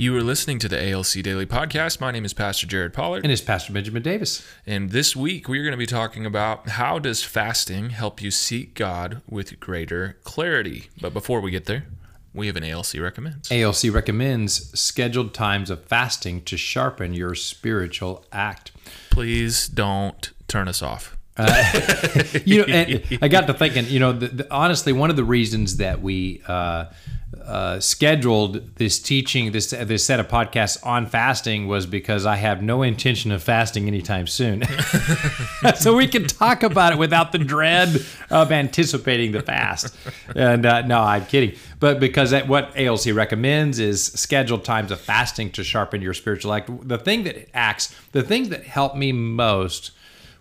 You are listening to the ALC Daily Podcast. My name is Pastor Jared Pollard. And it's Pastor Benjamin Davis. And this week we are going to be talking about how does fasting help you seek God with greater clarity. But before we get there, we have an ALC recommends. ALC recommends scheduled times of fasting to sharpen your spiritual ax. Please don't turn us off. You know, and I got to thinking, you know, the, the, honestly, one of the reasons that we uh, uh, scheduled this teaching, this this set of podcasts on fasting, was because I have no intention of fasting anytime soon. so we can talk about it without the dread of anticipating the fast. And uh, no, I'm kidding. But because that, what ALC recommends is scheduled times of fasting to sharpen your spiritual ax. The thing that acts, the thing that helped me most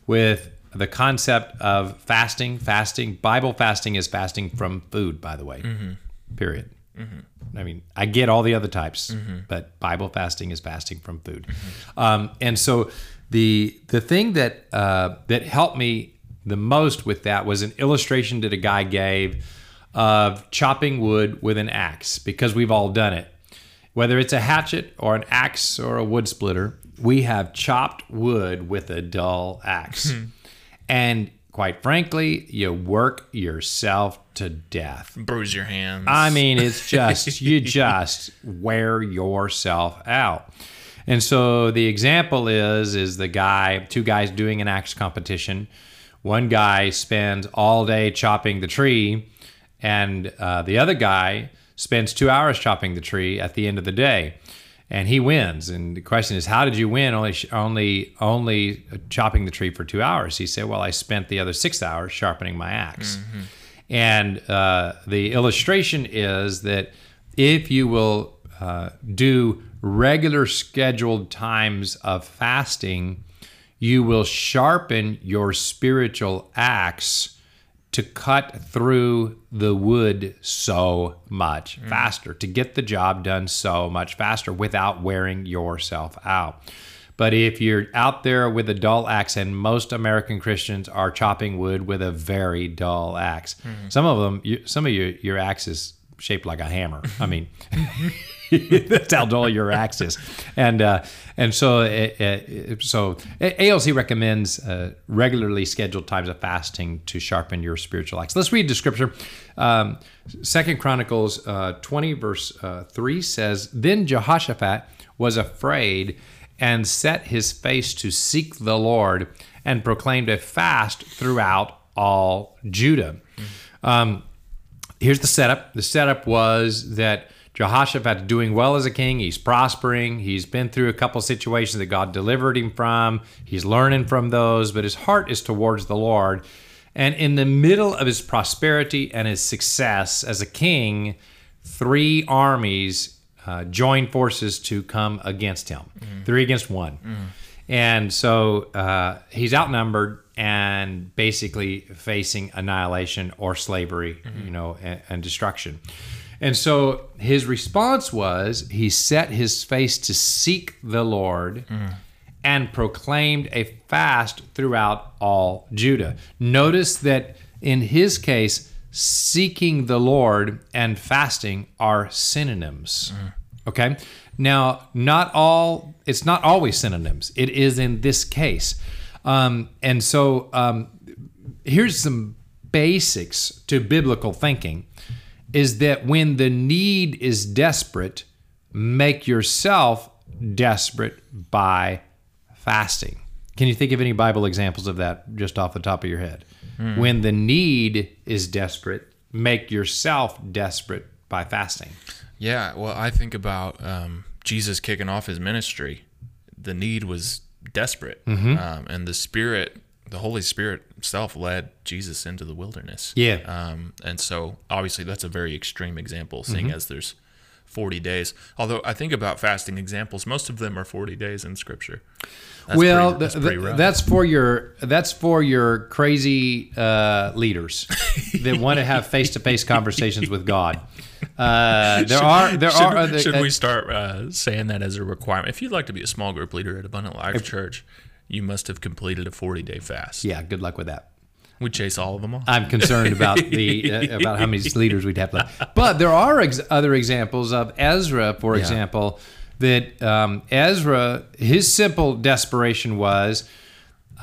with the concept of fasting, fasting, Bible fasting is fasting from food, by the way. Period. I mean, I get all the other types, but Bible fasting is fasting from food. Um, and so the the thing that uh, that helped me the most with that was an illustration that a guy gave of chopping wood with an axe, because we've all done it. Whether it's a hatchet or an axe or a wood splitter, we have chopped wood with a dull axe. and quite frankly, you work yourself to death. Bruise your hands. I mean, it's just, you just wear yourself out. And so the example is is the guy, two guys doing an axe competition. One guy spends all day chopping the tree, and uh, the other guy spends two hours chopping the tree at the end of the day, and he wins. And the question is, how did you win? Only only only chopping the tree for two hours. He said, well, I spent the other six hours sharpening my ax And uh, the illustration is that if you will uh, do regular scheduled times of fasting, you will sharpen your spiritual axe to cut through the wood so much mm. faster, to get the job done so much faster without wearing yourself out. But if you're out there with a dull axe, and most American Christians are chopping wood with a very dull axe, mm-hmm. some of them, you, some of your your axe is shaped like a hammer. I mean, that's how dull your axe is, and uh, and so it, it, so ALC recommends uh, regularly scheduled times of fasting to sharpen your spiritual axe. Let's read the scripture. Um, Second Chronicles uh, twenty verse uh, three says, "Then Jehoshaphat was afraid and set his face to seek the Lord and proclaimed a fast throughout all Judah." Um, here's the setup. The setup was that Jehoshaphat doing well as a king. He's prospering. He's been through a couple situations that God delivered him from. He's learning from those, but his heart is towards the Lord. And in the middle of his prosperity and his success as a king, three armies uh, joined forces to come against him. Three against one. And so uh, he's outnumbered and basically facing annihilation or slavery, mm-hmm. you know, and, and destruction. And so his response was he set his face to seek the Lord mm. and proclaimed a fast throughout all Judah. Notice that in his case, seeking the Lord and fasting are synonyms. Mm. Okay? Now, not all, it's not always synonyms. It is in this case. Um, and so um, here's some basics to biblical thinking is that when the need is desperate, make yourself desperate by fasting. Can you think of any Bible examples of that just off the top of your head? When the need is desperate, make yourself desperate by fasting. Yeah, well, I think about um, Jesus kicking off his ministry. The need was desperate, Mm-hmm. um, and the Spirit, the Holy Spirit Himself, led Jesus into the wilderness. Yeah. um, and so obviously that's a very extreme example, seeing Mm-hmm. as there's 40 days. Although I think about fasting examples, most of them are 40 days in Scripture. That's well, pretty- that's, th- pretty th- that's for your that's for your crazy uh, leaders that want to have face to face conversations with God. Uh, there are there should, are other, should uh, we start uh, saying that as a requirement? If you'd like to be a small group leader at Abundant Life Church, you must have completed a 40 day fast. yeah, good luck with that. We chase all of them off. I'm concerned about the uh, about how many leaders we'd have left. But there are ex- other examples of Ezra, for example, that um, Ezra his simple desperation was.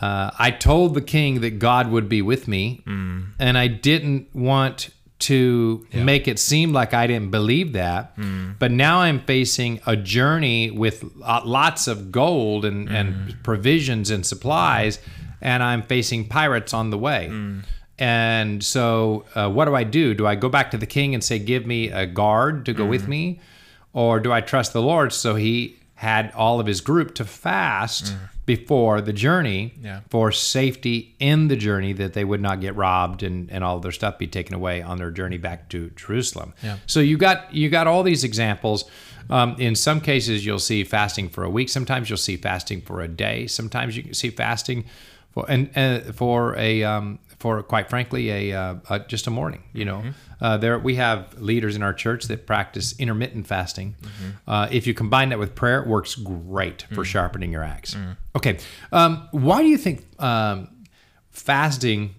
Uh, I told the king that God would be with me, and I didn't want to make it seem like I didn't believe that. Mm. But now I'm facing a journey with lots of gold and, mm. and provisions and supplies, and I'm facing pirates on the way. Mm. And so, uh, what do I do? Do I go back to the king and say, Give me a guard to go with me? Or do I trust the Lord? So he had all of his group to fast before the journey Yeah. for safety in the journey that they would not get robbed and, and all of their stuff be taken away on their journey back to Jerusalem. Yeah. So you got you got all these examples. Um, in some cases, you'll see fasting for a week. Sometimes you'll see fasting for a day. Sometimes you can see fasting for and uh, for a um, for quite frankly a, uh, uh just a morning. You know, uh, there we have leaders in our church that practice intermittent fasting. Uh, if you combine that with prayer, it works great for sharpening your axe. Okay, um, why do you think um, fasting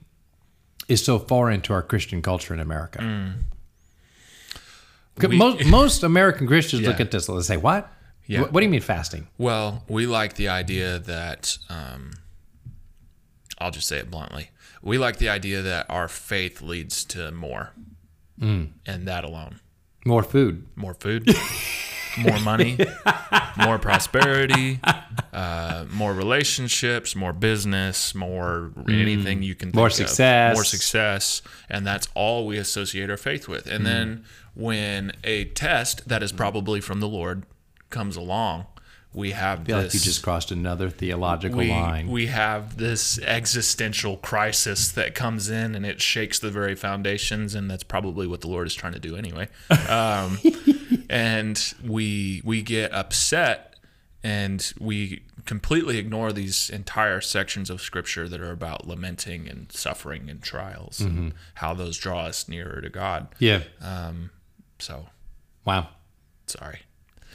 is so foreign to our Christian culture in America? 'Cause We- most, most American Christians look at this and say, "What? Yeah. What, what do you mean fasting?" Well, we like the idea that, um, I'll just say it bluntly, we like the idea that our faith leads to more, Mm. and that alone. More food. More food, more money, more prosperity, uh, more relationships, more business, more anything you can think Mm. More of. success. More success. And that's all we associate our faith with. And then when a test that is probably from the Lord comes along, we have I feel this like you just crossed another theological we, line. we have this existential crisis that comes in and it shakes the very foundations and that's probably what the lord is trying to do anyway um, and we we get upset and we completely ignore these entire sections of scripture that are about lamenting and suffering and trials and how those draw us nearer to god yeah. um, so wow. sorry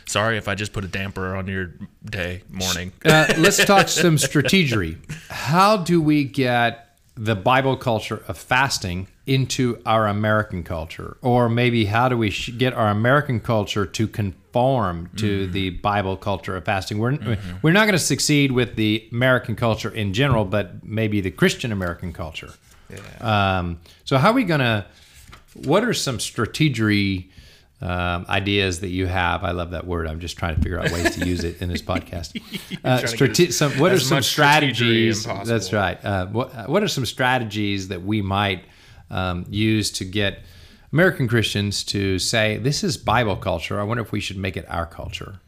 sorry if i just put a damper on your day morning Uh, let's talk some strategery. How do we get the Bible culture of fasting into our American culture, or maybe how do we sh- get our American culture to conform to the Bible culture of fasting? We're we're not going to succeed with the American culture in general, but maybe the Christian American culture. Um, so how are we going to? What are some strategery um, ideas that you have? I love that word. I'm just trying to figure out ways to use it in this podcast. Uh, trying to get strate- as- some, what are some strategies? That's right. Uh, what What are some strategies that we might um, use to get American Christians to say this is Bible culture? I wonder if we should make it our culture.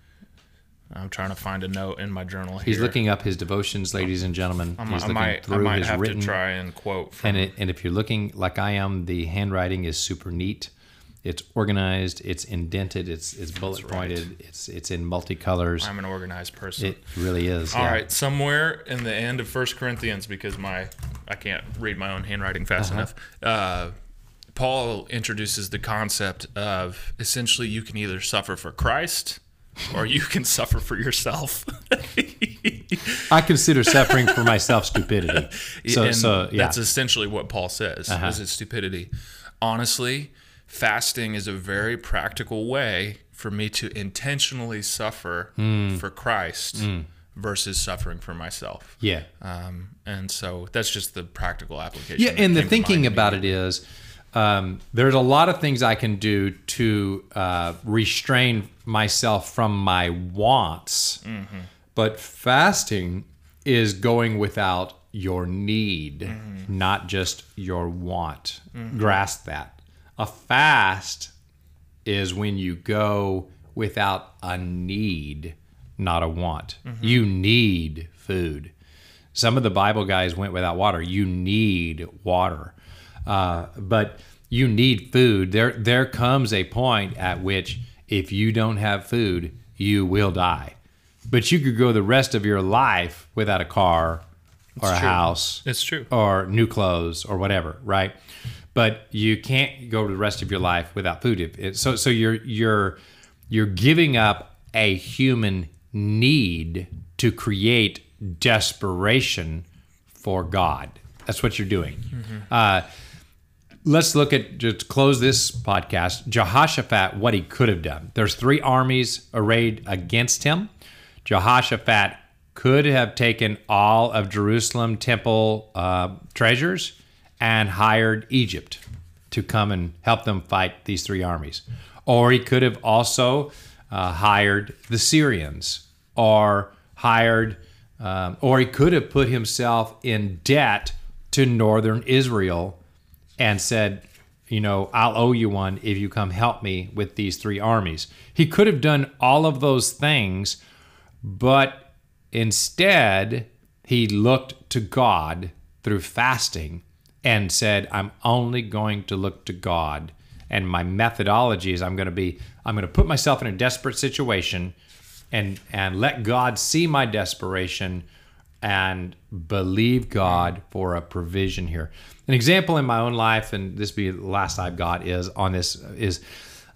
i'm trying to find a note in my journal here He's looking up his devotions, ladies and gentlemen. I, He's looking might, I through might his have written. to try and quote from And it, and if you're looking like I am, the handwriting is super neat. It's organized. It's indented. It's it's bullet right. pointed. It's it's in multicolors. I'm an organized person. It really is. All yeah. right, somewhere in the end of First Corinthians, because my I can't read my own handwriting fast Uh-huh. enough. Uh, Paul introduces the concept of essentially you can either suffer for Christ or you can suffer for yourself. I consider suffering for myself stupidity. So so yeah. Uh-huh. that's essentially what Paul says. Is it stupidity? Honestly, fasting is a very practical way for me to intentionally suffer Hmm. for Christ versus suffering for myself. yeah. Um, and so that's just the practical application. Yeah, and the thinking about it is um, there's a lot of things I can do to uh, restrain myself from my wants, Mm-hmm. but fasting is going without your need, Mm-hmm. not just your want. Grasp that. A fast is when you go without a need, not a want. Mm-hmm. You need food. Some of the Bible guys went without water. You need water, uh, but you need food. There, there comes a point at which if you don't have food, you will die. But you could go the rest of your life without a car or a true. house It's true. or new clothes or whatever, right? But you can't go the rest of your life without food. If it, so, so you're you're you're giving up a human need to create desperation for God. That's what you're doing. Uh, let's look at just close this podcast. Jehoshaphat, what he could have done. There's three armies arrayed against him. Jehoshaphat could have taken all of Jerusalem temple uh, treasures and hired Egypt to come and help them fight these three armies. Or he could have also uh, hired the Syrians or hired, um, or he could have put himself in debt to northern Israel and said, you know, I'll owe you one if you come help me with these three armies. He could have done all of those things, but instead, he looked to God through fasting and said, I'm only going to look to God. And my methodology is I'm going to be, I'm going to put myself in a desperate situation and, and let God see my desperation and believe God for a provision here. An example in my own life, and this be the last I've got is on this is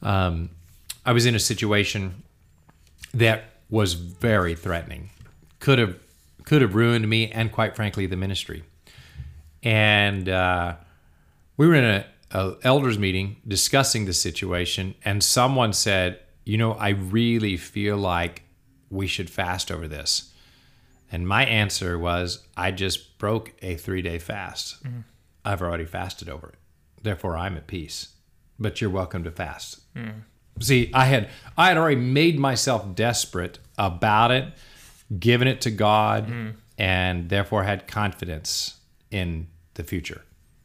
um, I was in a situation that was very threatening, could have could have ruined me and quite frankly the ministry. And uh, we were in a, a elders meeting discussing the situation, and someone said, "You know, I really feel like we should fast over this." And my answer was, I just broke a three day fast. Mm-hmm. I've already fasted over it. Therefore, I'm at peace. But you're welcome to fast. Mm. See, I had I had already made myself desperate about it, given it to God, mm. and therefore had confidence in the future.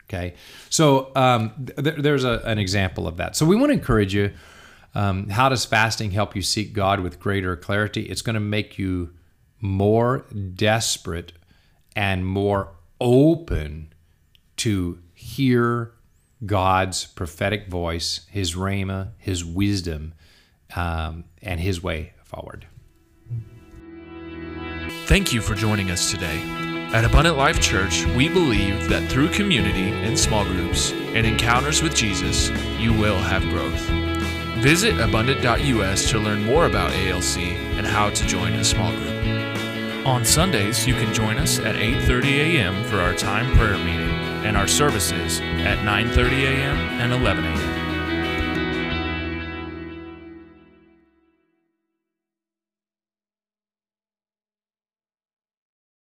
Okay, so um, th- there's a, an example of that. So we want to encourage you. Um, how does fasting help you seek God with greater clarity? It's going to make you more desperate and more open to hear God's prophetic voice, His rhema, His wisdom, um, and His way forward. Thank you for joining us today. At Abundant Life Church, we believe that through community in small groups and encounters with Jesus, you will have growth. Visit abundant.us to learn more about ALC and how to join a small group. On Sundays, you can join us at 8:30 a.m. for our time prayer meeting and our services at 9:30 a.m. and 11 a.m.